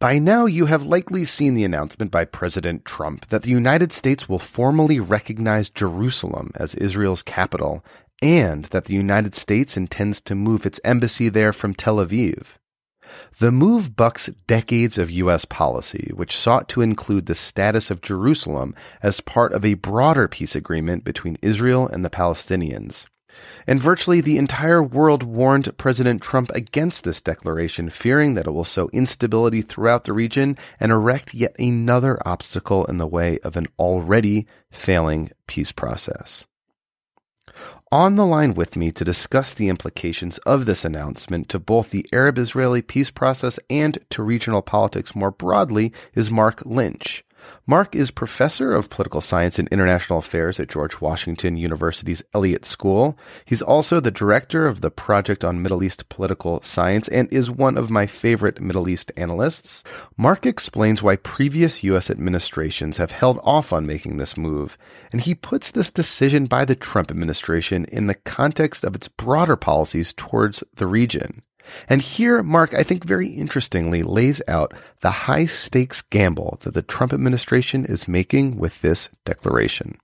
By now, you have likely seen the announcement by President Trump that the United States will formally recognize Jerusalem as Israel's capital and that the United States intends to move its embassy there from Tel Aviv. The move bucks decades of U.S. policy, which sought to include the status of Jerusalem as part of a broader peace agreement between Israel and the Palestinians. And virtually the entire world warned President Trump against this declaration, fearing that it will sow instability throughout the region and erect yet another obstacle in the way of an already failing peace process. On the line with me to discuss the implications of this announcement to both the Arab Israeli peace process and to regional politics more broadly is Marc Lynch. Marc is professor of political science and international affairs at George Washington University's Elliott School. He's also the director of the Project on Middle East Political Science and is one of my favorite Middle East analysts. Marc explains why previous U.S. administrations have held off on making this move, and he puts this decision by the Trump administration in the context of its broader policies towards the region. And here, Marc, I think very interestingly, lays out the high stakes gamble that the Trump administration is making with this declaration.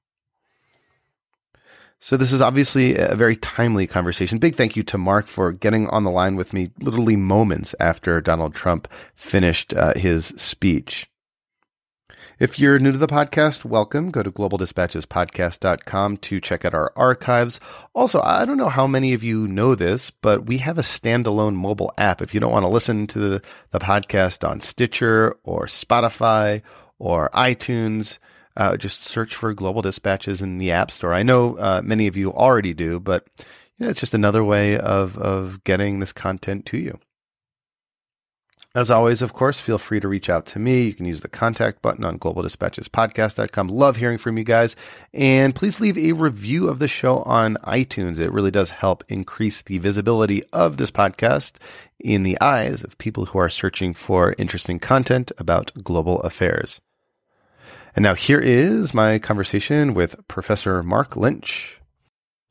So, this is obviously a very timely conversation. Big thank you to Marc for getting on the line with me literally moments after Donald Trump finished uh, his speech. If you're new to the podcast, welcome. Go to globaldispatchespodcast.com to check out our archives. Also, I don't know how many of you know this, but we have a standalone mobile app. If you don't want to listen to the, the podcast on Stitcher or Spotify or iTunes, uh, just search for Global Dispatches in the App Store. I know uh, many of you already do, but you know, it's just another way of, of getting this content to you. As always, of course, feel free to reach out to me. You can use the contact button on globaldispatchespodcast.com. Love hearing from you guys. And please leave a review of the show on iTunes. It really does help increase the visibility of this podcast in the eyes of people who are searching for interesting content about global affairs. And now here is my conversation with Professor Marc Lynch.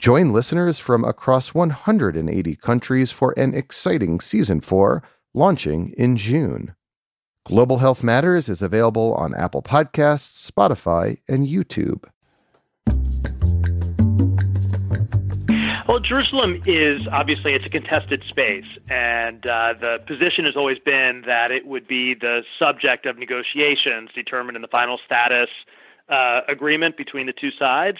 Join listeners from across 180 countries for an exciting season four launching in June. Global Health Matters is available on Apple Podcasts, Spotify, and YouTube. Well, Jerusalem is obviously it's a contested space, and uh, the position has always been that it would be the subject of negotiations determined in the final status uh, agreement between the two sides.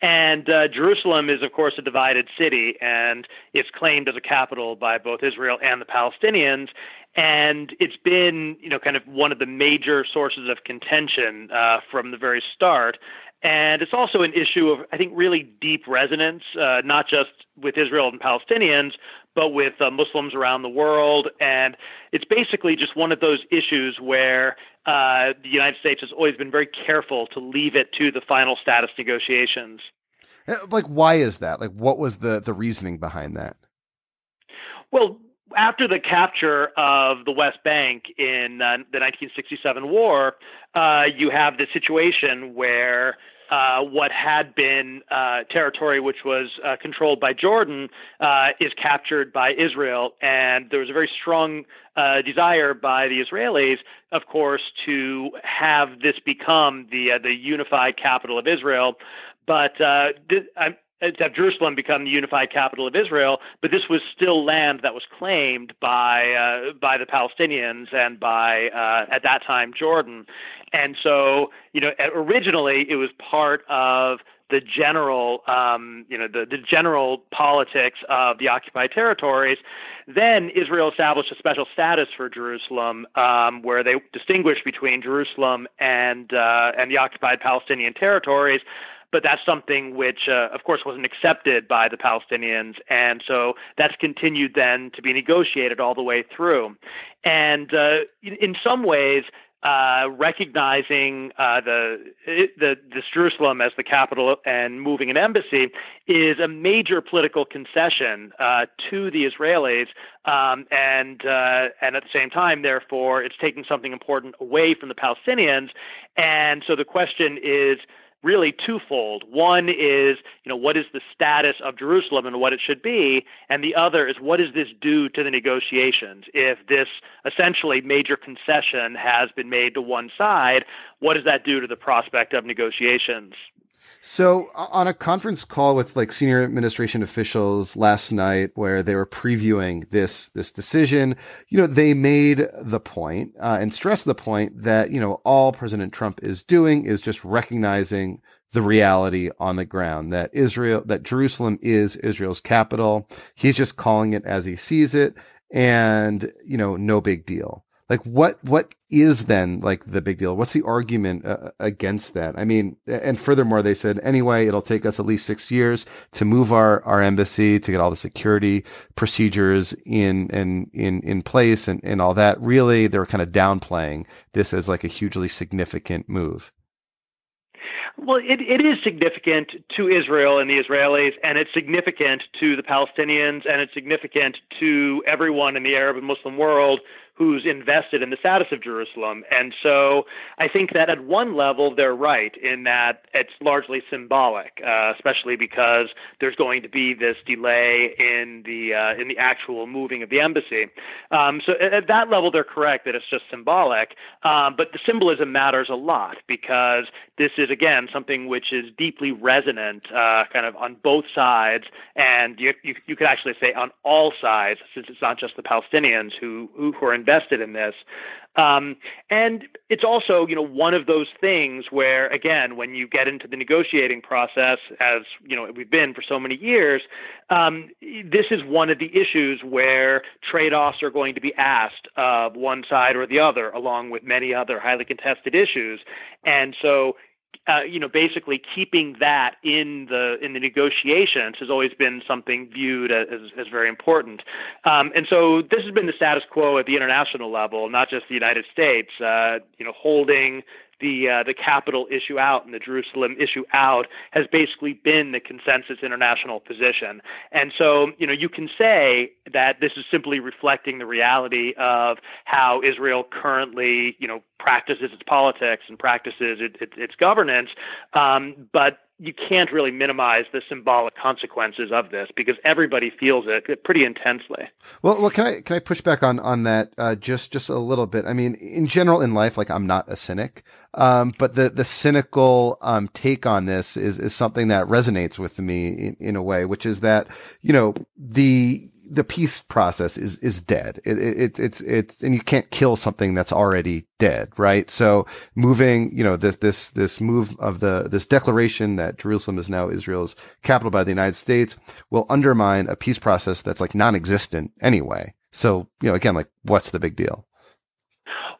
And uh, Jerusalem is, of course, a divided city, and it's claimed as a capital by both Israel and the Palestinians. And it's been, you know, kind of one of the major sources of contention uh, from the very start. And it's also an issue of, I think, really deep resonance, uh, not just with Israel and Palestinians, but with uh, Muslims around the world. And it's basically just one of those issues where uh, the United States has always been very careful to leave it to the final status negotiations. Uh, like, why is that? Like, what was the the reasoning behind that? Well, after the capture of the West Bank in uh, the 1967 war, uh, you have the situation where uh, what had been uh, territory which was uh, controlled by Jordan uh, is captured by Israel, and there was a very strong desire by the Israelis, of course, to have this become the the unified capital of Israel. But th- to have Jerusalem become the unified capital of Israel, but this was still land that was claimed by uh, by the Palestinians and by uh, at that time Jordan, and so you know originally it was part of the general, um, you know, the, the general politics of the occupied territories. Then Israel established a special status for Jerusalem, um, where they distinguished between Jerusalem and uh, and the occupied Palestinian territories. But that's something which, uh, of course, wasn't accepted by the Palestinians, and so that's continued then to be negotiated all the way through. And uh, in some ways, uh, recognizing uh, the, the this Jerusalem as the capital and moving an embassy is a major political concession uh, to the Israelis, um, and uh, and at the same time, therefore, it's taking something important away from the Palestinians. And so the question is really twofold. One is, you know, what is the status of Jerusalem and what it should be, and the other is what does this do to the negotiations? If this essentially major concession has been made to one side, what does that do to the prospect of negotiations? So on a conference call with like senior administration officials last night, where they were previewing this this decision, you know, they made the point, uh, and stressed the point that you know all President Trump is doing is just recognizing the reality on the ground that Israel, that Jerusalem is Israel's capital. He's just calling it as he sees it, and you know, no big deal like what what is then like the big deal? What's the argument uh, against that? I mean and furthermore they said anyway it'll take us at least six years to move our our embassy to get all the security procedures in and in in place and and all that. Really they were kind of downplaying this as like a hugely significant move. Well, it, it is significant to Israel and the Israelis, and it's significant to the Palestinians, and it's significant to everyone in the Arab and Muslim world who's invested in the status of Jerusalem. And so I think that at one level, they're right in that it's largely symbolic, uh, especially because there's going to be this delay in the uh, in the actual moving of the embassy. Um, so at that level, they're correct that it's just symbolic. Um, but the symbolism matters a lot because this is again something which is deeply resonant, uh, kind of on both sides, and you, you you could actually say on all sides, since it's not just the Palestinians who who, who are in invested in this. Um, and it's also, you know, one of those things where, again, when you get into the negotiating process, as you know, we've been for so many years, um, this is one of the issues where trade-offs are going to be asked of one side or the other, along with many other highly contested issues. And so, uh, you know, basically keeping that in the in the negotiations has always been something viewed as as very important. Um, and so this has been the status quo at the international level, not just the United States. Uh, you know, holding the uh, the capital issue out and the Jerusalem issue out has basically been the consensus international position. And so, you know, you can say that this is simply reflecting the reality of how Israel currently, you know, practices its politics and practices it, it, its governance. Um, but you can't really minimize the symbolic consequences of this because everybody feels it pretty intensely. Well, well, can I can I push back on on that uh, just just a little bit? I mean, in general, in life, like I'm not a cynic, um, but the the cynical um, take on this is is something that resonates with me in, in a way, which is that you know the the peace process is is dead. It, it, it's it's and you can't kill something that's already dead, right? So moving, you know, this this this move of the this declaration that Jerusalem is now Israel's capital by the United States will undermine a peace process that's like non-existent anyway. So you know, again, like what's the big deal?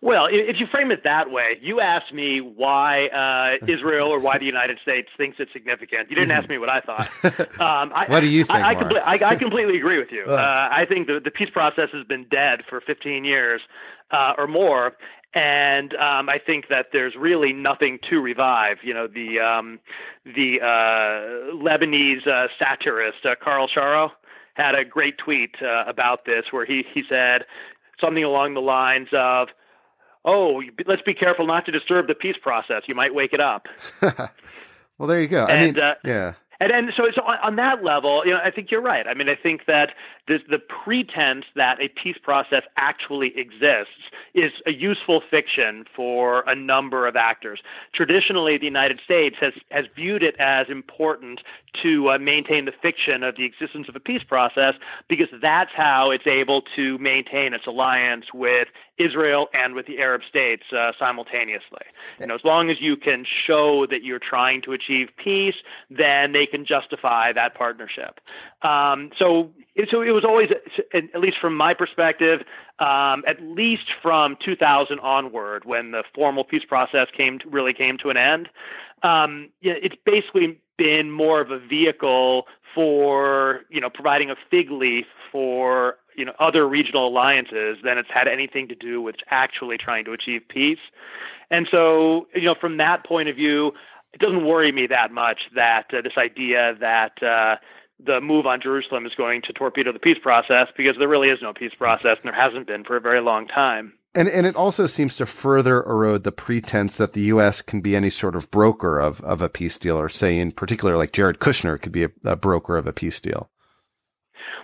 Well, if you frame it that way, you asked me why uh, Israel or why the United States thinks it's significant. You didn't ask me what I thought. Um, I, what do you think? I, I, I, I completely agree with you. Uh, I think the, the peace process has been dead for 15 years uh, or more. And um, I think that there's really nothing to revive. You know, the um, the uh, Lebanese uh, satirist uh, Karl Sharro had a great tweet uh, about this, where he he said something along the lines of oh, let's be careful not to disturb the peace process. You might wake it up. well, there you go. I mean, uh, yeah. And and so, so on, on that level, you know, I think you're right. I mean, I think that the, the pretense that a peace process actually exists is a useful fiction for a number of actors. Traditionally, the United States has, has viewed it as important to uh, maintain the fiction of the existence of a peace process because that's how it's able to maintain its alliance with Israel and with the Arab states uh, simultaneously. You know, as long as you can show that you're trying to achieve peace, then they can justify that partnership. Um, so, so it was always, at least from my perspective, um, at least from 2000 onward, when the formal peace process came to, really came to an end. Um, it's basically been more of a vehicle for you know providing a fig leaf for you know other regional alliances than it's had anything to do with actually trying to achieve peace. And so you know from that point of view, it doesn't worry me that much that uh, this idea that uh, the move on Jerusalem is going to torpedo the peace process because there really is no peace process and there hasn't been for a very long time. And and it also seems to further erode the pretense that the U.S. can be any sort of broker of of a peace deal, or say in particular, like Jared Kushner could be a, a broker of a peace deal.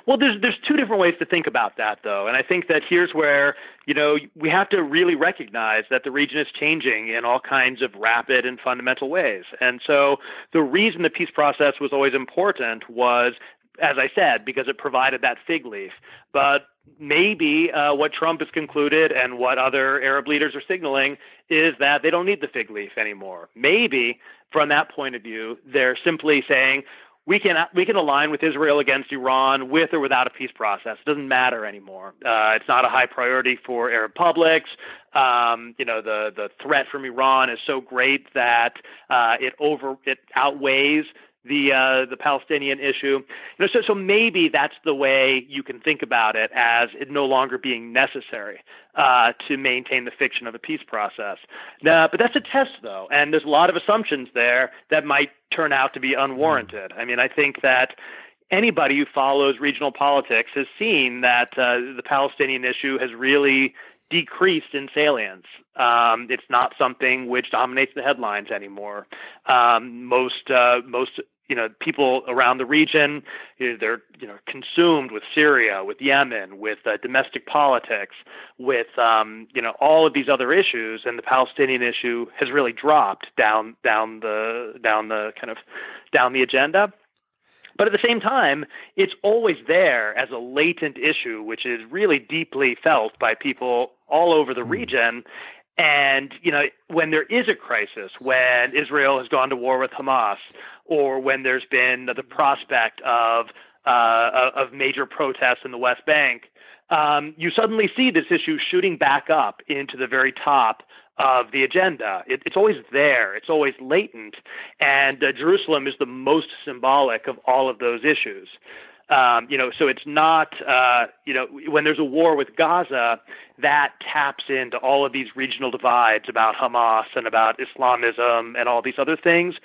Well, there's there's two different ways to think about that, though, and I think that here's where you know we have to really recognize that the region is changing in all kinds of rapid and fundamental ways. And so the reason the peace process was always important was, as I said, because it provided that fig leaf. But maybe uh, what Trump has concluded and what other Arab leaders are signaling is that they don't need the fig leaf anymore. Maybe from that point of view, they're simply saying we can we can align with Israel against Iran with or without a peace process. It doesn't matter anymore. Uh, it's not a high priority for Arab publics. Um, you know, the the threat from Iran is so great that uh, it over it outweighs the uh, the Palestinian issue. You know, so so maybe that's the way you can think about it as it no longer being necessary uh, to maintain the fiction of a peace process. Now, but that's a test, though, and there's a lot of assumptions there that might turn out to be unwarranted. I mean, I think that anybody who follows regional politics has seen that uh, the Palestinian issue has really decreased in salience. Um, it's not something which dominates the headlines anymore. Um, most uh, most you know people around the region they're you know consumed with Syria, with Yemen, with uh, domestic politics, with um, you know all of these other issues, and the Palestinian issue has really dropped down down the down the kind of down the agenda. But at the same time, it's always there as a latent issue, which is really deeply felt by people all over the hmm. region. And, you know, when there is a crisis, when Israel has gone to war with Hamas, or when there's been the prospect of uh, of major protests in the West Bank, um, you suddenly see this issue shooting back up into the very top of the agenda. It, it's always there. It's always latent, and uh, Jerusalem is the most symbolic of all of those issues. Um, you know, so it's not, uh, you know, when there's a war with Gaza, that taps into all of these regional divides about Hamas and about Islamism and all these other things.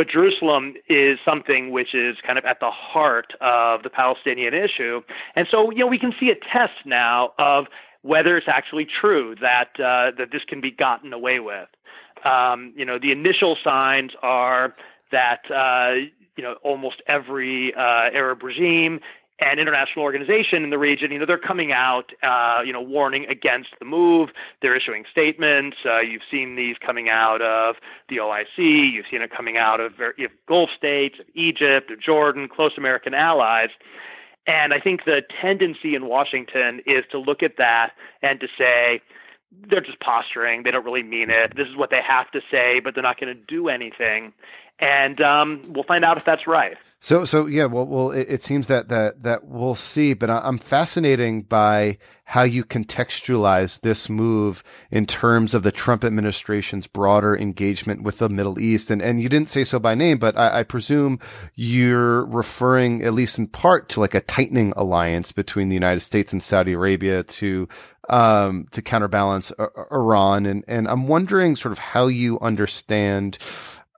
But Jerusalem is something which is kind of at the heart of the Palestinian issue. And so, you know, we can see a test now of whether it's actually true that uh, that this can be gotten away with. Um, you know, the initial signs are that uh, you know almost every uh, Arab regime and international organization in the region, you know, they're coming out, uh, you know, warning against the move. They're issuing statements. Uh, you've seen these coming out of the OIC. You've seen it coming out of, of Gulf states, of Egypt, of Jordan, close American allies. And I think the tendency in Washington is to look at that and to say, they're just posturing. They don't really mean it. This is what they have to say, but they're not going to do anything and um, we'll find out if that's right. So, so yeah, well, well, it, it seems that that that we'll see. But I, I'm fascinated by how you contextualize this move in terms of the Trump administration's broader engagement with the Middle East. And and you didn't say so by name, but I, I presume you're referring, at least in part, to like a tightening alliance between the United States and Saudi Arabia to um, to counterbalance Iran. And and I'm wondering sort of how you understand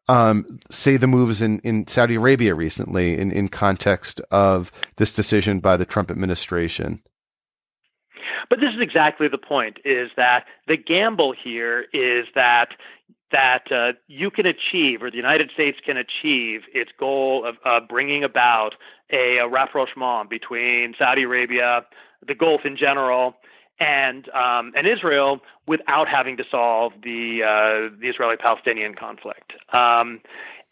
um, say the moves in, in Saudi Arabia recently in, in context of this decision by the Trump administration? But this is exactly the point is that the gamble here is that that uh, you can achieve, or the United States can achieve, its goal of uh, bringing about a, a, rapprochement between Saudi Arabia, the Gulf in general, and um, and Israel without having to solve the uh, the Israeli-Palestinian conflict. Um,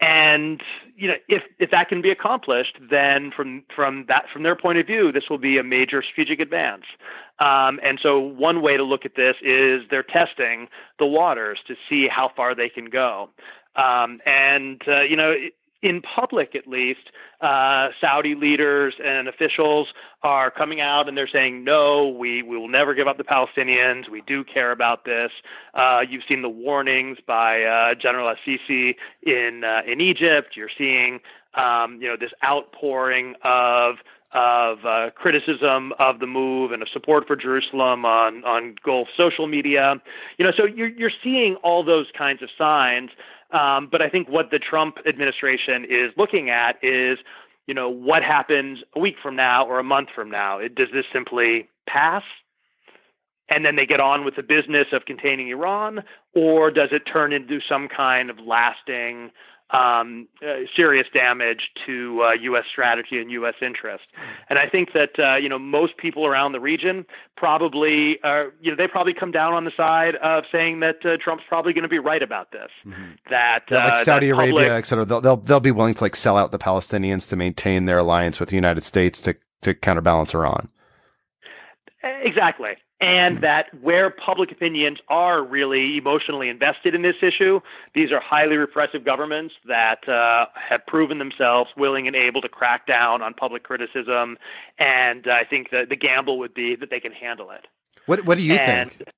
and you know, if if that can be accomplished, then from from that from their point of view, this will be a major strategic advance. Um, and so, one way to look at this is they're testing the waters to see how far they can go. Um, and uh, you know, in public at least, uh, Saudi leaders and officials are coming out and they're saying, no, we, we will never give up the Palestinians. We do care about this. Uh, you've seen the warnings by uh, General al-Sisi in, uh, in Egypt. You're seeing um, you know, this outpouring of of uh, criticism of the move and of support for Jerusalem on on Gulf social media. You know, so you're you're seeing all those kinds of signs. Um, but I think what the Trump administration is looking at is, you know, what happens a week from now or a month from now? It, does this simply pass? And then they get on with the business of containing Iran, or does it turn into some kind of lasting um, uh, serious damage to uh, U.S. strategy and U.S. interest. And I think that uh, you know most people around the region probably are you know they probably come down on the side of saying that uh, Trump's probably going to be right about this. Mm-hmm. That yeah, like uh, Saudi Arabia, public, et cetera, they'll, they'll they'll be willing to like sell out the Palestinians to maintain their alliance with the United States to to counterbalance Iran. Exactly and that where public opinions are really emotionally invested in this issue, these are highly repressive governments that uh, have proven themselves willing and able to crack down on public criticism. And I think that the gamble would be that they can handle it. What What do you and, think?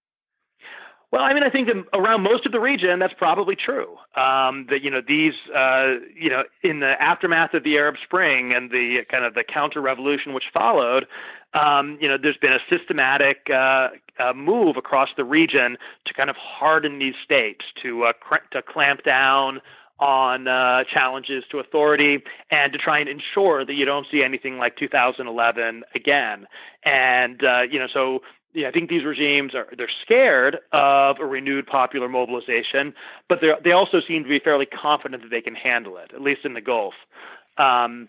Well, I mean, I think around most of the region, that's probably true. Um, that you know these, uh, you know, in the aftermath of the Arab Spring and the kind of the counter revolution which followed, um, you know, there's been a systematic uh, uh, move across the region to kind of harden these states, to uh, cr- to clamp down on uh, challenges to authority and to try and ensure that you don't see anything like 2011 again. And uh, you know, so yeah, I think these regimes are they're scared of a renewed popular mobilization, but they they also seem to be fairly confident that they can handle it, at least in the Gulf. Um,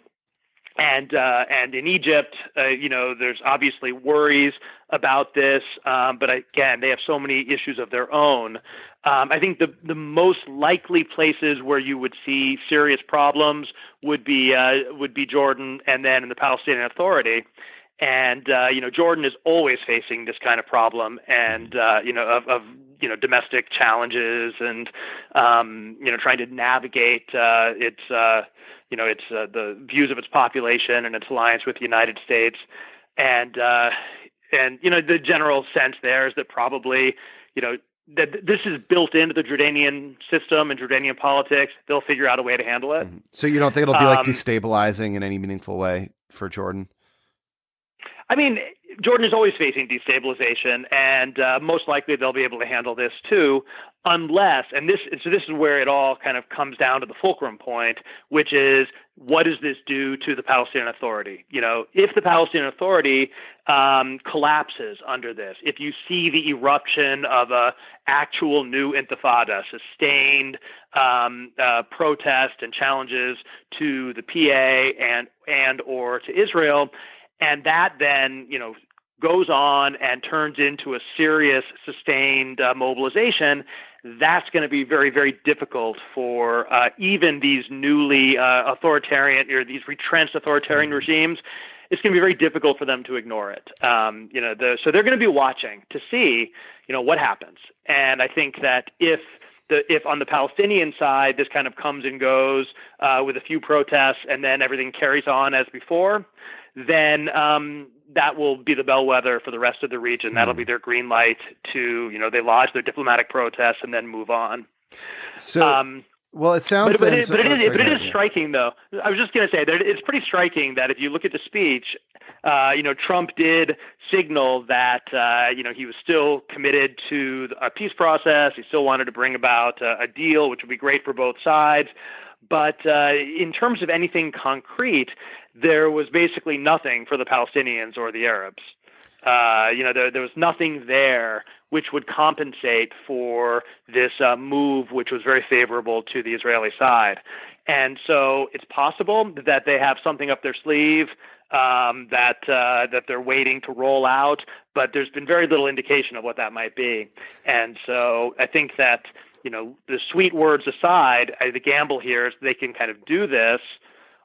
and uh, and in Egypt, uh, you know, there's obviously worries about this, um, but again, they have so many issues of their own. Um, I think the the most likely places where you would see serious problems would be uh, would be Jordan, and then in the Palestinian Authority. And uh, you know, Jordan is always facing this kind of problem, and uh, you know, of, of you know domestic challenges, and um, you know, trying to navigate uh, its uh, you know its uh, the views of its population and its alliance with the United States, and uh, and you know, the general sense there is that probably you know that this is built into the Jordanian system and Jordanian politics. They'll figure out a way to handle it. Mm-hmm. So you don't think it'll be like um, destabilizing in any meaningful way for Jordan? I mean, Jordan is always facing destabilization, and uh, most likely they'll be able to handle this too, unless and this so this is where it all kind of comes down to the fulcrum point, which is what does this do to the Palestinian Authority? You know, if the Palestinian Authority um, collapses under this, if you see the eruption of a actual new intifada, sustained um, uh, protest and challenges to the PA and and or to Israel and that then you know goes on and turns into a serious sustained uh, mobilization. That's going to be very very difficult for uh, even these newly uh, authoritarian or these retrenched authoritarian mm-hmm. regimes. It's going to be very difficult for them to ignore it. Um, you know the, so they're going to be watching to see you know what happens. And i think that if the, if on the Palestinian side this kind of comes and goes uh, with a few protests and then everything carries on as before, then um, that will be the bellwether for the rest of the region. Hmm. That'll be their green light to, you know, they lodge their diplomatic protests and then move on. So, um, well, it sounds. But, but, it, but it is, but it is striking, though. I was just going to say that it's pretty striking that if you look at the speech, uh, you know, Trump did signal that uh, you know he was still committed to a peace process. He still wanted to bring about a, a deal, which would be great for both sides. But uh, in terms of anything concrete, there was basically nothing for the Palestinians or the Arabs. Uh, you know, there, there was nothing there which would compensate for this uh, move, which was very favorable to the Israeli side. And so it's possible that they have something up their sleeve um, that uh, that they're waiting to roll out, but there's been very little indication of what that might be. And so I think that you know the sweet words aside, the gamble here is they can kind of do this,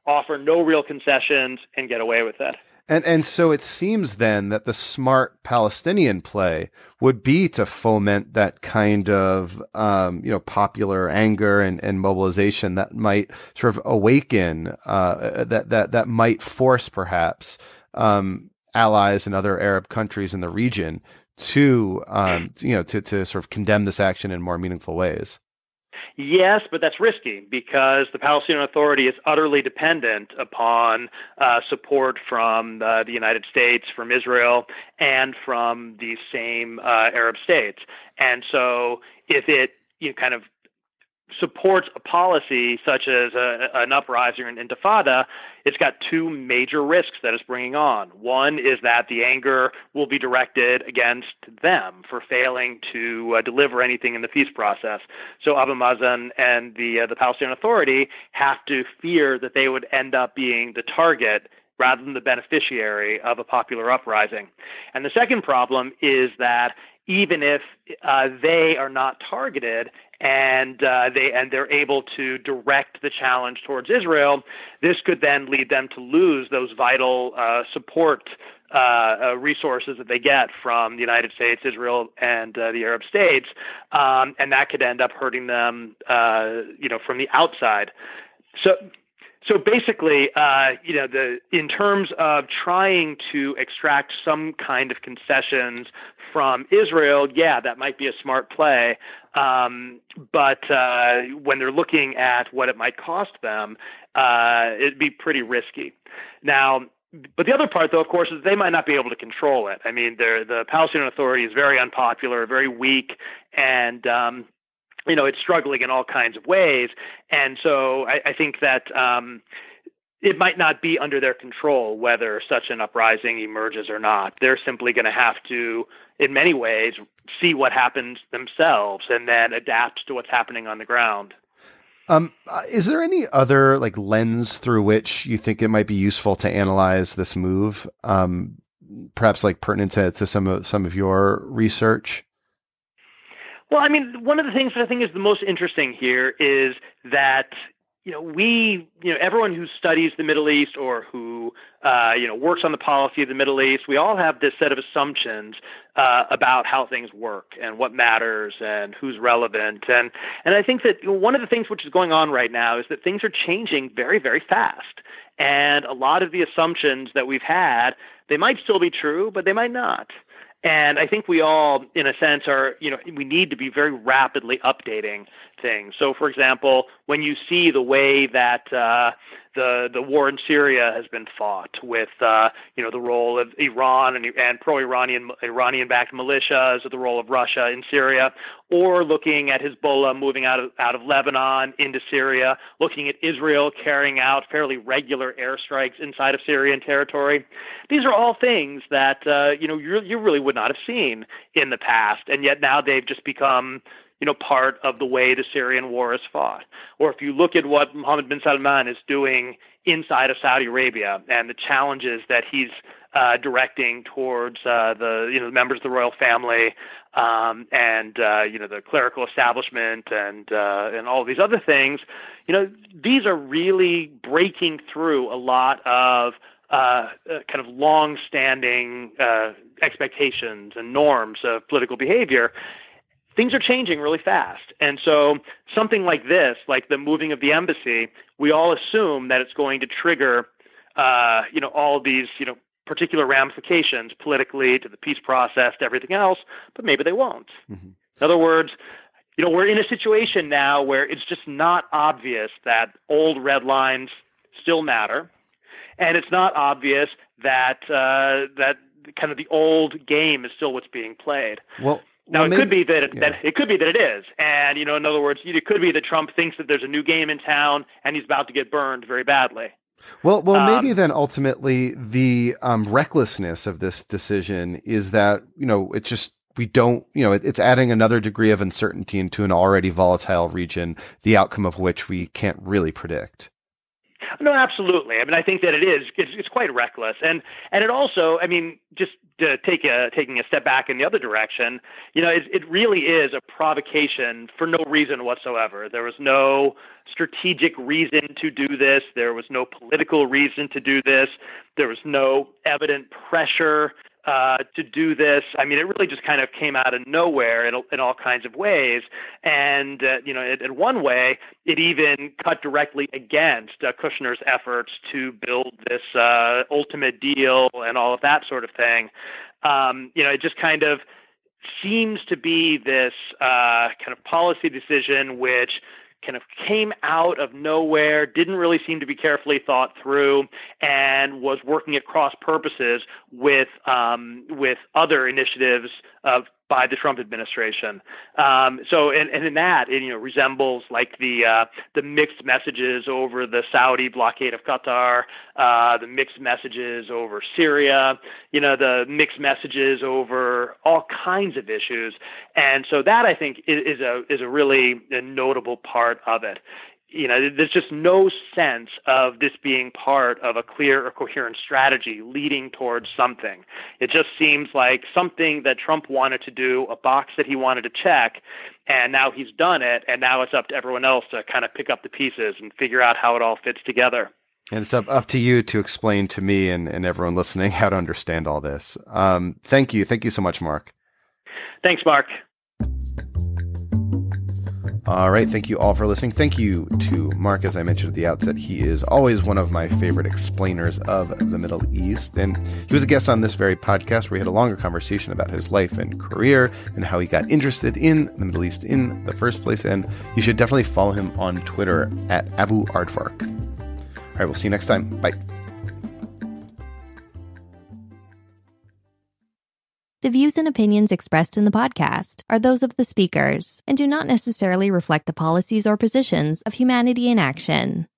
offer no real concessions, and get away with it. And and so it seems then that the smart Palestinian play would be to foment that kind of um, you know popular anger and, and mobilization that might sort of awaken uh, that that that might force perhaps um, allies and other Arab countries in the region to um, you know to to sort of condemn this action in more meaningful ways. Yes, but that's risky because the Palestinian Authority is utterly dependent upon uh, support from uh, the United States, from Israel, and from these same uh, Arab states. And so, if it you know, kind of supports a policy such as a, an uprising or an intifada, it's got two major risks that it's bringing on. One is that the anger will be directed against them for failing to uh, deliver anything in the peace process. So Abu Mazen and the uh, the Palestinian Authority have to fear that they would end up being the target rather than the beneficiary of a popular uprising. And the second problem is that even if uh, they are not targeted and uh, they and they're able to direct the challenge towards Israel, this could then lead them to lose those vital uh, support uh, uh, resources that they get from the United States, Israel, and uh, the Arab states, um, and that could end up hurting them, you know, from the outside. So so basically, uh, you know, the in terms of trying to extract some kind of concessions from Israel, yeah, that might be a smart play. Um, but uh, when they're looking at what it might cost them, uh, it'd be pretty risky. Now, but the other part, though, of course, is they might not be able to control it. I mean, the Palestinian Authority is very unpopular, very weak, and um, you know it's struggling in all kinds of ways. And so I, I think that um, it might not be under their control whether such an uprising emerges or not. They're simply going to have to, in many ways, see what happens themselves and then adapt to what's happening on the ground. Um, uh, is there any other like lens through which you think it might be useful to analyze this move? Um, perhaps like pertinent to, to some of some of your research. Well, I mean, one of the things that I think is the most interesting here is that you know, we, you know, everyone who studies the Middle East or who, uh, you know, works on the policy of the Middle East, we all have this set of assumptions uh, about how things work and what matters and who's relevant. And and I think that one of the things which is going on right now is that things are changing very, very fast. And a lot of the assumptions that we've had, they might still be true, but they might not. And I think we all, in a sense, are, you know, we need to be very rapidly updating things. So, for example, when you see the way that uh, the the war in Syria has been fought, with uh, you know the role of Iran and, and pro-Iranian Iranian-backed militias, or the role of Russia in Syria, or looking at Hezbollah moving out of out of Lebanon into Syria, looking at Israel carrying out fairly regular airstrikes inside of Syrian territory. These are all things that uh, you know you really would not have seen in the past, and yet now they've just become you know, part of the way the Syrian war is fought. Or if you look at what Mohammed bin Salman is doing inside of Saudi Arabia and the challenges that he's uh, directing towards uh, the you know members of the royal family um, and uh, you know the clerical establishment and uh, and all these other things, you know these are really breaking through a lot of uh, uh, kind of long-standing uh, expectations and norms of political behavior, things are changing really fast. And so something like this, like the moving of the embassy, we all assume that it's going to trigger, uh, you know, all these, you know, particular ramifications politically to the peace process to everything else, but maybe they won't. Mm-hmm. In other words, you know, we're in a situation now where it's just not obvious that old red lines still matter, and it's not obvious that uh, that kind of the old game is still what's being played. Well, now well, it maybe, could be that it, yeah. that it could be that it is, and you know, in other words, it could be that Trump thinks that there's a new game in town and he's about to get burned very badly. Well, well, maybe um, then ultimately the um, recklessness of this decision is that you know it just we don't, you know, it, it's adding another degree of uncertainty into an already volatile region, the outcome of which we can't really predict. No, absolutely. I mean, I think that it is. It's, it's quite reckless, and and it also. I mean, just to take a taking a step back in the other direction, you know, it, it really is a provocation for no reason whatsoever. There was no strategic reason to do this. There was no political reason to do this. There was no evident pressure uh, to do this. I mean, it really just kind of came out of nowhere in, in all kinds of ways. And, uh, you know, in, one way, it even cut directly against uh, Kushner's efforts to build this uh, ultimate deal and all of that sort of thing. Um, you know, it just kind of seems to be this uh, kind of policy decision which kind of came out of nowhere, didn't really seem to be carefully thought through, and was working at cross purposes with um, with other initiatives of by the Trump administration. Um, so, and, and in that, it you know resembles like the uh, the mixed messages over the Saudi blockade of Qatar, uh, the mixed messages over Syria, you know, the mixed messages over all kinds of issues. And so that I think is, is a is a really a notable part of it you know, there's just no sense of this being part of a clear or coherent strategy leading towards something. It just seems like something that Trump wanted to do, a box that he wanted to check, and now he's done it, and now it's up to everyone else to kind of pick up the pieces and figure out how it all fits together. And it's up, up to you to explain to me and, and everyone listening how to understand all this. Um, thank you. Thank you so much, Mark. Thanks, Mark. All right. Thank you all for listening. Thank you to Marc. As I mentioned at the outset, he is always one of my favorite explainers of the Middle East. And he was a guest on this very podcast where we had a longer conversation about his life and career and how he got interested in the Middle East in the first place. And you should definitely follow him on Twitter at Abu Aardvark. All right. We'll see you next time. Bye. The views and opinions expressed in the podcast are those of the speakers and do not necessarily reflect the policies or positions of Humanity in Action.